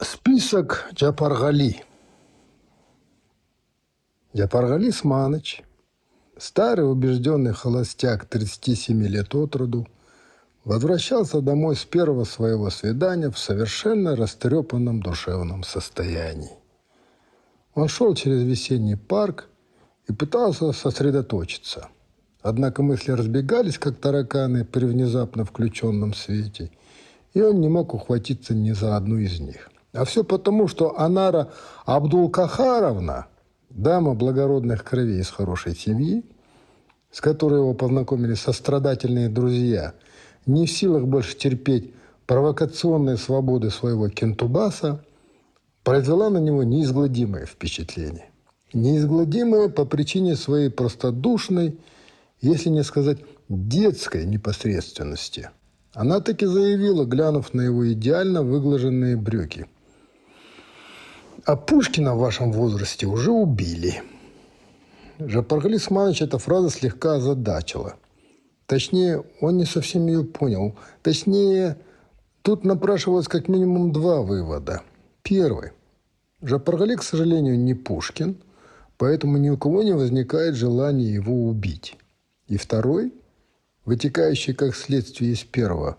Список Джапаргали. Джапаргали Сманыч, старый убежденный холостяк 37 лет от роду, возвращался домой с первого своего свидания в совершенно растрепанном душевном состоянии. Он шел через весенний парк и пытался сосредоточиться. Однако мысли разбегались, как тараканы при внезапно включенном свете, и он не мог ухватиться ни за одну из них. А все потому, что Анара Абдул-Кахаровна, дама благородных кровей из хорошей семьи, с которой его познакомили сострадательные друзья – не в силах больше терпеть провокационные свободы своего кентубаса, произвела на него неизгладимое впечатление. Неизгладимое по причине своей простодушной, если не сказать детской непосредственности. Она таки заявила, глянув на его идеально выглаженные брюки. «А Пушкина в вашем возрасте уже убили». Жапаргали Сманович эта фраза слегка озадачила – Точнее, он не совсем ее понял. Точнее, тут напрашивалось как минимум два вывода. Первый. Жапаргали, к сожалению, не Пушкин, поэтому ни у кого не возникает желания его убить. И второй, вытекающий как следствие из первого.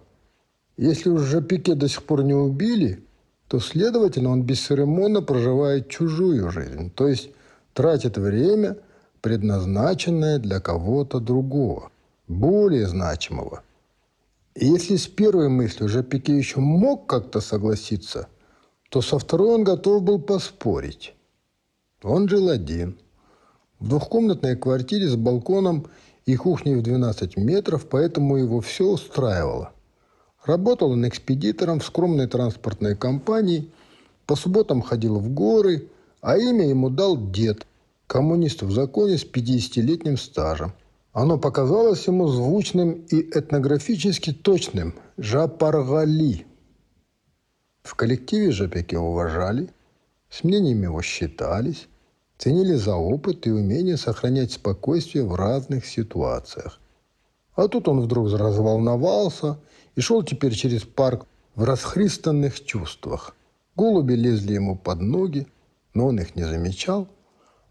Если уж Жапике до сих пор не убили, то, следовательно, он бесцеремонно проживает чужую жизнь, то есть тратит время, предназначенное для кого-то другого – более значимого. И если с первой мыслью уже Пике еще мог как-то согласиться, то со второй он готов был поспорить. Он жил один. В двухкомнатной квартире с балконом и кухней в 12 метров, поэтому его все устраивало. Работал он экспедитором в скромной транспортной компании, по субботам ходил в горы, а имя ему дал дед, коммунист в законе с 50-летним стажем. Оно показалось ему звучным и этнографически точным – Жапаргали. В коллективе Жапеке уважали, с мнениями его считались, ценили за опыт и умение сохранять спокойствие в разных ситуациях. А тут он вдруг разволновался и шел теперь через парк в расхристанных чувствах. Голуби лезли ему под ноги, но он их не замечал –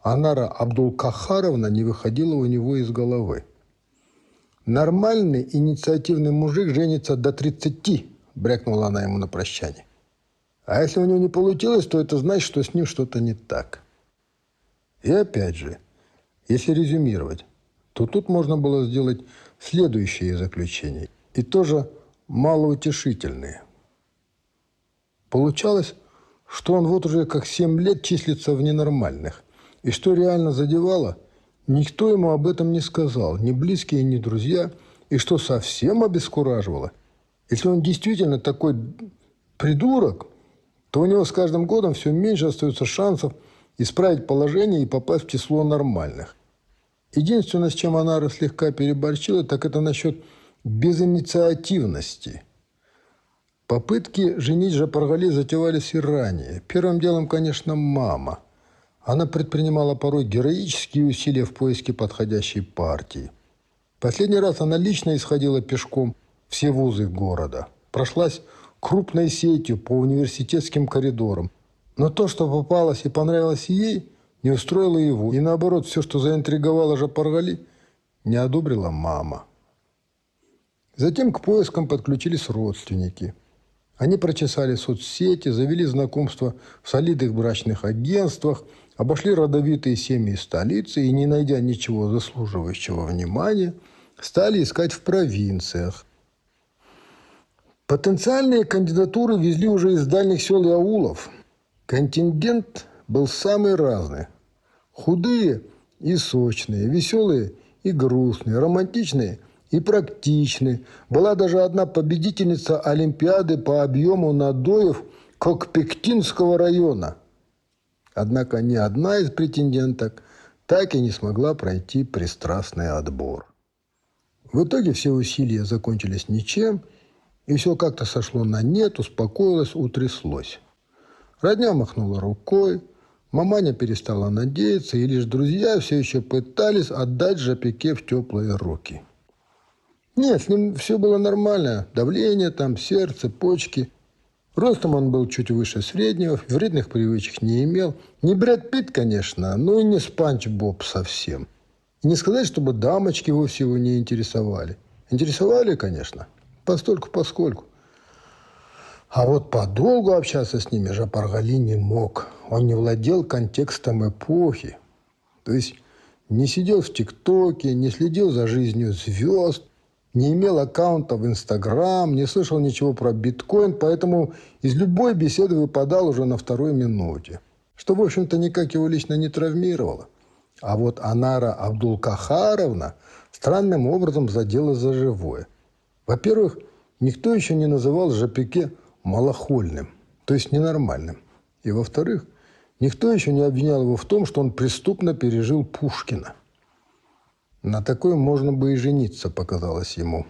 Анара Абдул-Кахаровна не выходила у него из головы. «Нормальный инициативный мужик женится до 30», – брякнула она ему на прощание. «А если у него не получилось, то это значит, что с ним что-то не так». И опять же, если резюмировать, то тут можно было сделать следующие заключения, и тоже малоутешительные. Получалось, что он вот уже как 7 лет числится в ненормальных, и что реально задевало, никто ему об этом не сказал, ни близкие, ни друзья. И что совсем обескураживало, если он действительно такой придурок, то у него с каждым годом все меньше остается шансов исправить положение и попасть в число нормальных. Единственное, с чем она слегка переборчила, так это насчет безинициативности. Попытки женить Жапаргали затевались и ранее. Первым делом, конечно, мама – она предпринимала порой героические усилия в поиске подходящей партии. Последний раз она лично исходила пешком все вузы города. Прошлась крупной сетью по университетским коридорам. Но то, что попалось и понравилось ей, не устроило его. И наоборот, все, что заинтриговало Жапаргали, не одобрила мама. Затем к поискам подключились родственники. Они прочесали соцсети, завели знакомства в солидных брачных агентствах – обошли родовитые семьи столицы и, не найдя ничего заслуживающего внимания, стали искать в провинциях. Потенциальные кандидатуры везли уже из дальних сел и аулов. Контингент был самый разный. Худые и сочные, веселые и грустные, романтичные и практичные. Была даже одна победительница Олимпиады по объему надоев Кокпектинского района – Однако ни одна из претенденток так и не смогла пройти пристрастный отбор. В итоге все усилия закончились ничем, и все как-то сошло на нет, успокоилось, утряслось. Родня махнула рукой, маманя перестала надеяться, и лишь друзья все еще пытались отдать Жапике в теплые руки. Нет, с ним все было нормально. Давление там, сердце, почки. Ростом он был чуть выше среднего, вредных привычек не имел. Не Брэд Питт, конечно, но и не Спанч Боб совсем. И не сказать, чтобы дамочки его не интересовали. Интересовали, конечно, постольку поскольку. А вот подолгу общаться с ними Жапаргали не мог. Он не владел контекстом эпохи. То есть не сидел в ТикТоке, не следил за жизнью звезд, не имел аккаунта в Инстаграм, не слышал ничего про биткоин, поэтому из любой беседы выпадал уже на второй минуте. Что, в общем-то, никак его лично не травмировало. А вот Анара Абдулкахаровна странным образом задела за живое. Во-первых, никто еще не называл Жапике малохольным, то есть ненормальным. И во-вторых, никто еще не обвинял его в том, что он преступно пережил Пушкина. На такой можно бы и жениться, показалось ему.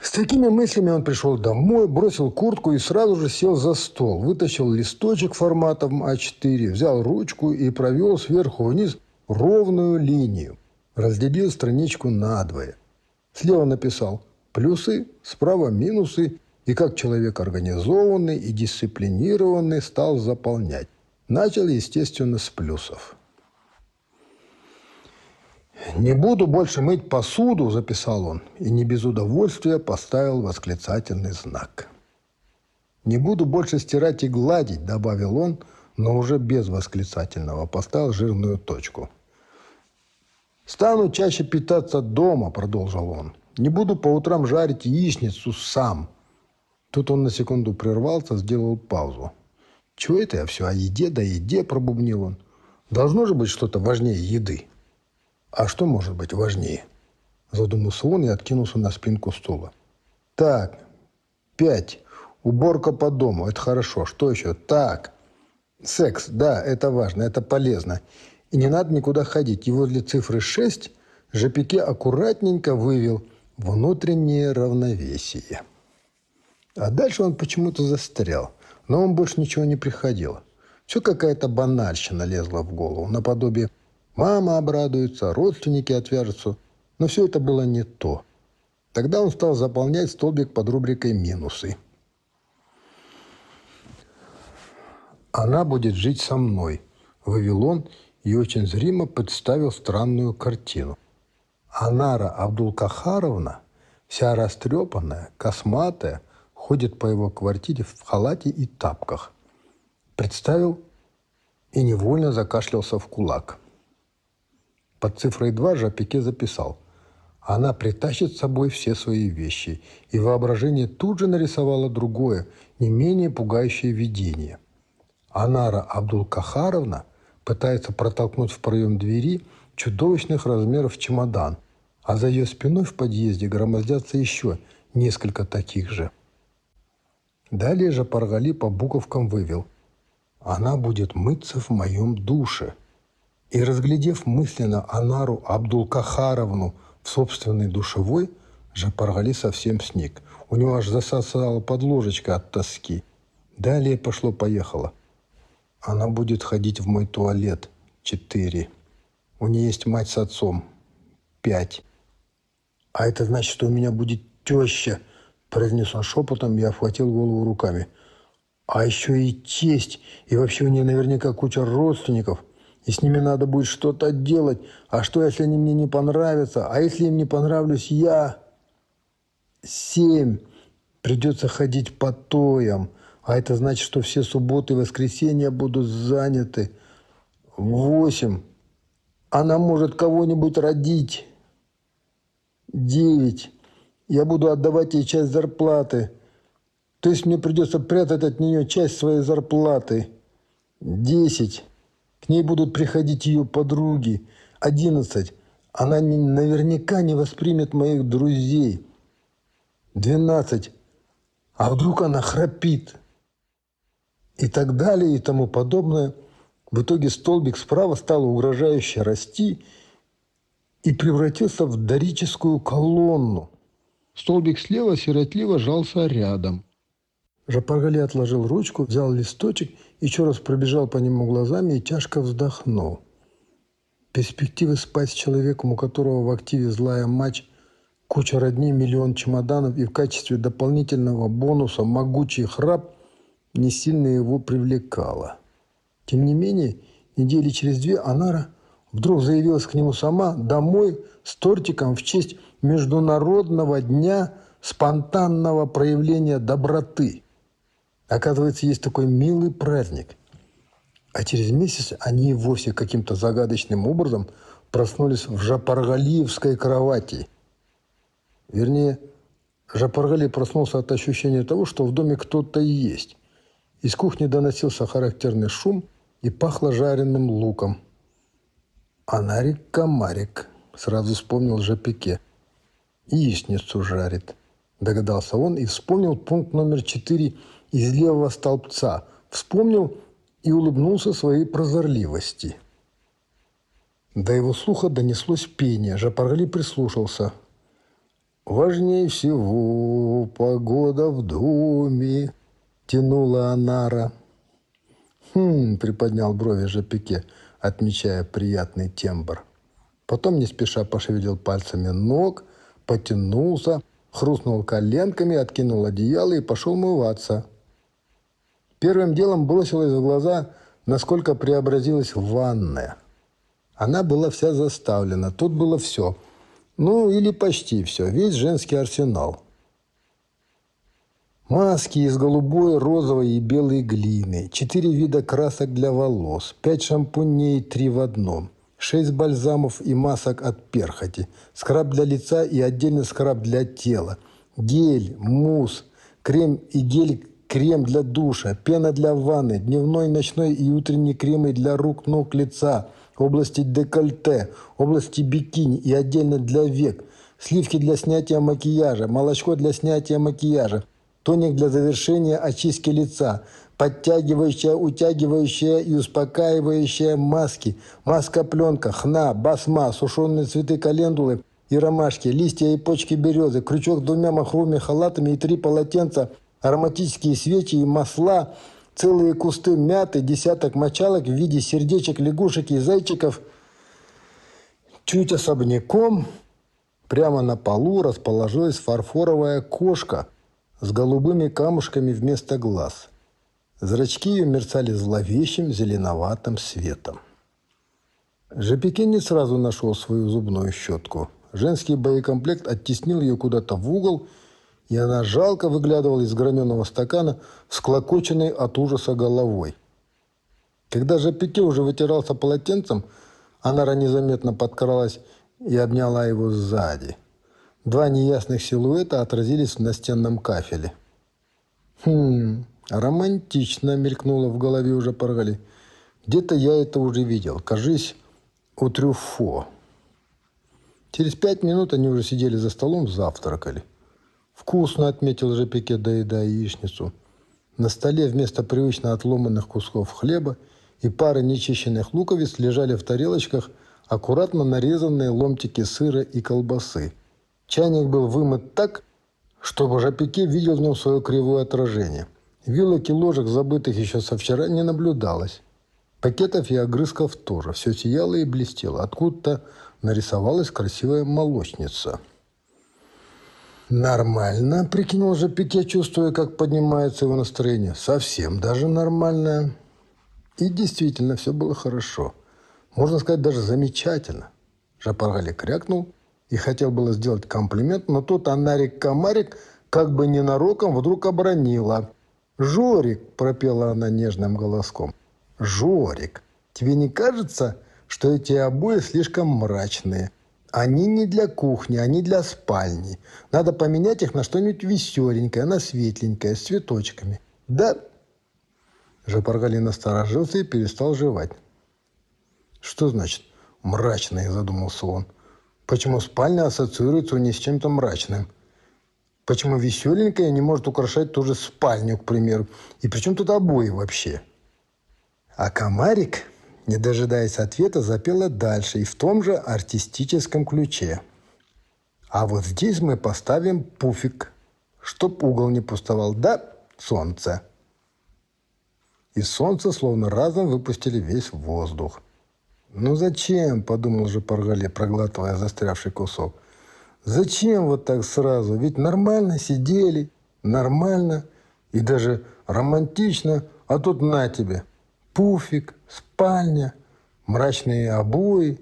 С такими мыслями он пришел домой, бросил куртку и сразу же сел за стол. Вытащил листочек форматом А4, взял ручку и провел сверху вниз ровную линию. Разделил страничку надвое. Слева написал плюсы, справа минусы, и как человек организованный и дисциплинированный стал заполнять. Начал, естественно, с плюсов. «Не буду больше мыть посуду», – записал он, и не без удовольствия поставил восклицательный знак. «Не буду больше стирать и гладить», – добавил он, но уже без восклицательного, поставил жирную точку. «Стану чаще питаться дома», – продолжил он. «Не буду по утрам жарить яичницу сам». Тут он на секунду прервался, сделал паузу. «Чего это я все о еде да еде?» – пробубнил он. «Должно же быть что-то важнее еды». А что может быть важнее? Задумался он и откинулся на спинку стула. Так, пять. Уборка по дому. Это хорошо. Что еще? Так. Секс. Да, это важно, это полезно. И не надо никуда ходить. И возле цифры 6 Жапике аккуратненько вывел внутреннее равновесие. А дальше он почему-то застрял. Но он больше ничего не приходило. Все какая-то банальщина лезла в голову, наподобие Мама обрадуется, родственники отвяжутся. Но все это было не то. Тогда он стал заполнять столбик под рубрикой «минусы». «Она будет жить со мной», – вывел он и очень зримо представил странную картину. Анара Абдулкахаровна, вся растрепанная, косматая, ходит по его квартире в халате и тапках. Представил и невольно закашлялся в кулак – под цифрой 2 Жапике записал. Она притащит с собой все свои вещи, и воображение тут же нарисовало другое, не менее пугающее видение. Анара Абдулкахаровна пытается протолкнуть в проем двери чудовищных размеров чемодан, а за ее спиной в подъезде громоздятся еще несколько таких же. Далее же Паргали по буковкам вывел. «Она будет мыться в моем душе». И разглядев мысленно Анару Абдулкахаровну в собственной душевой, Жапаргали совсем сник. У него аж засосала подложечка от тоски. Далее пошло-поехало. Она будет ходить в мой туалет. Четыре. У нее есть мать с отцом. Пять. А это значит, что у меня будет теща, произнес он шепотом и охватил голову руками. А еще и тесть, и вообще у нее наверняка куча родственников – и с ними надо будет что-то делать. А что, если они мне не понравятся? А если им не понравлюсь я? Семь. Придется ходить по тоям. А это значит, что все субботы и воскресенья будут заняты. Восемь. Она может кого-нибудь родить. Девять. Я буду отдавать ей часть зарплаты. То есть мне придется прятать от нее часть своей зарплаты. Десять. К ней будут приходить ее подруги. Одиннадцать. Она не, наверняка не воспримет моих друзей. Двенадцать. А вдруг она храпит? И так далее и тому подобное. В итоге столбик справа стал угрожающе расти и превратился в дорическую колонну. Столбик слева сиротливо жался рядом. Жапаргали отложил ручку, взял листочек, еще раз пробежал по нему глазами и тяжко вздохнул. Перспективы спать с человеком, у которого в активе злая мать, Куча родни, миллион чемоданов и в качестве дополнительного бонуса могучий храп не сильно его привлекало. Тем не менее, недели через две Анара вдруг заявилась к нему сама домой с тортиком в честь Международного дня спонтанного проявления доброты. Оказывается, есть такой милый праздник. А через месяц они вовсе каким-то загадочным образом проснулись в Жапаргалиевской кровати. Вернее, Жапаргали проснулся от ощущения того, что в доме кто-то есть. Из кухни доносился характерный шум и пахло жареным луком. «Анарик-комарик», — сразу вспомнил Жапике. «Яичницу жарит», — догадался он и вспомнил пункт номер четыре из левого столбца. Вспомнил и улыбнулся своей прозорливости. До его слуха донеслось пение. Жапаргали прислушался. «Важнее всего погода в доме», — тянула Анара. «Хм», — приподнял брови Жапике, отмечая приятный тембр. Потом не спеша пошевелил пальцами ног, потянулся, хрустнул коленками, откинул одеяло и пошел мываться. Первым делом бросилось в глаза, насколько преобразилась ванная. Она была вся заставлена, тут было все. Ну, или почти все, весь женский арсенал. Маски из голубой, розовой и белой глины, четыре вида красок для волос, пять шампуней, три в одном, шесть бальзамов и масок от перхоти, скраб для лица и отдельно скраб для тела, гель, мусс, крем и гель крем для душа, пена для ванны, дневной, ночной и утренний кремы для рук, ног, лица, области декольте, области бикини и отдельно для век, сливки для снятия макияжа, молочко для снятия макияжа, тоник для завершения очистки лица, подтягивающая, утягивающая и успокаивающая маски, маска-пленка, хна, басма, сушеные цветы календулы и ромашки, листья и почки березы, крючок с двумя махровыми халатами и три полотенца – ароматические свечи и масла, целые кусты мяты, десяток мочалок в виде сердечек, лягушек и зайчиков. Чуть особняком прямо на полу расположилась фарфоровая кошка с голубыми камушками вместо глаз. Зрачки ее мерцали зловещим зеленоватым светом. Жепекин не сразу нашел свою зубную щетку. Женский боекомплект оттеснил ее куда-то в угол – и она жалко выглядывала из граненого стакана, склокоченной от ужаса головой. Когда же уже вытирался полотенцем, Анара незаметно подкралась и обняла его сзади. Два неясных силуэта отразились в настенном кафеле. «Хм, романтично», — мелькнуло в голове уже Паргали. «Где-то я это уже видел. Кажись, у Трюфо». Через пять минут они уже сидели за столом, завтракали. «Вкусно», — отметил же Пике, доедая яичницу. На столе вместо привычно отломанных кусков хлеба и пары нечищенных луковиц лежали в тарелочках аккуратно нарезанные ломтики сыра и колбасы. Чайник был вымыт так, чтобы Жапике видел в нем свое кривое отражение. Вилок и ложек, забытых еще со вчера, не наблюдалось. Пакетов и огрызков тоже. Все сияло и блестело. Откуда-то нарисовалась красивая молочница. Нормально, прикинул же Пике, чувствуя, как поднимается его настроение. Совсем даже нормальное. И действительно, все было хорошо. Можно сказать, даже замечательно. Жапаргали крякнул и хотел было сделать комплимент, но тут Анарик-комарик как бы ненароком вдруг обронила. «Жорик!» – пропела она нежным голоском. «Жорик, тебе не кажется, что эти обои слишком мрачные?» Они не для кухни, они для спальни. Надо поменять их на что-нибудь веселенькое, на светленькое, с цветочками. Да. Жапаргали насторожился и перестал жевать. Что значит мрачное, задумался он. Почему спальня ассоциируется не с чем-то мрачным? Почему веселенькое не может украшать ту же спальню, к примеру? И причем тут обои вообще? А комарик не дожидаясь ответа, запела дальше и в том же артистическом ключе. А вот здесь мы поставим пуфик, чтоб угол не пустовал. Да, солнце. И солнце словно разом выпустили весь воздух. «Ну зачем?» – подумал же Паргале, проглатывая застрявший кусок. Зачем вот так сразу? Ведь нормально сидели, нормально и даже романтично, а тут на тебе. Пуфик, спальня, мрачные обои.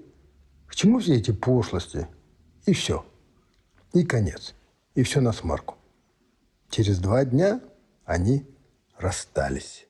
К чему все эти пошлости? И все. И конец. И все на смарку. Через два дня они расстались.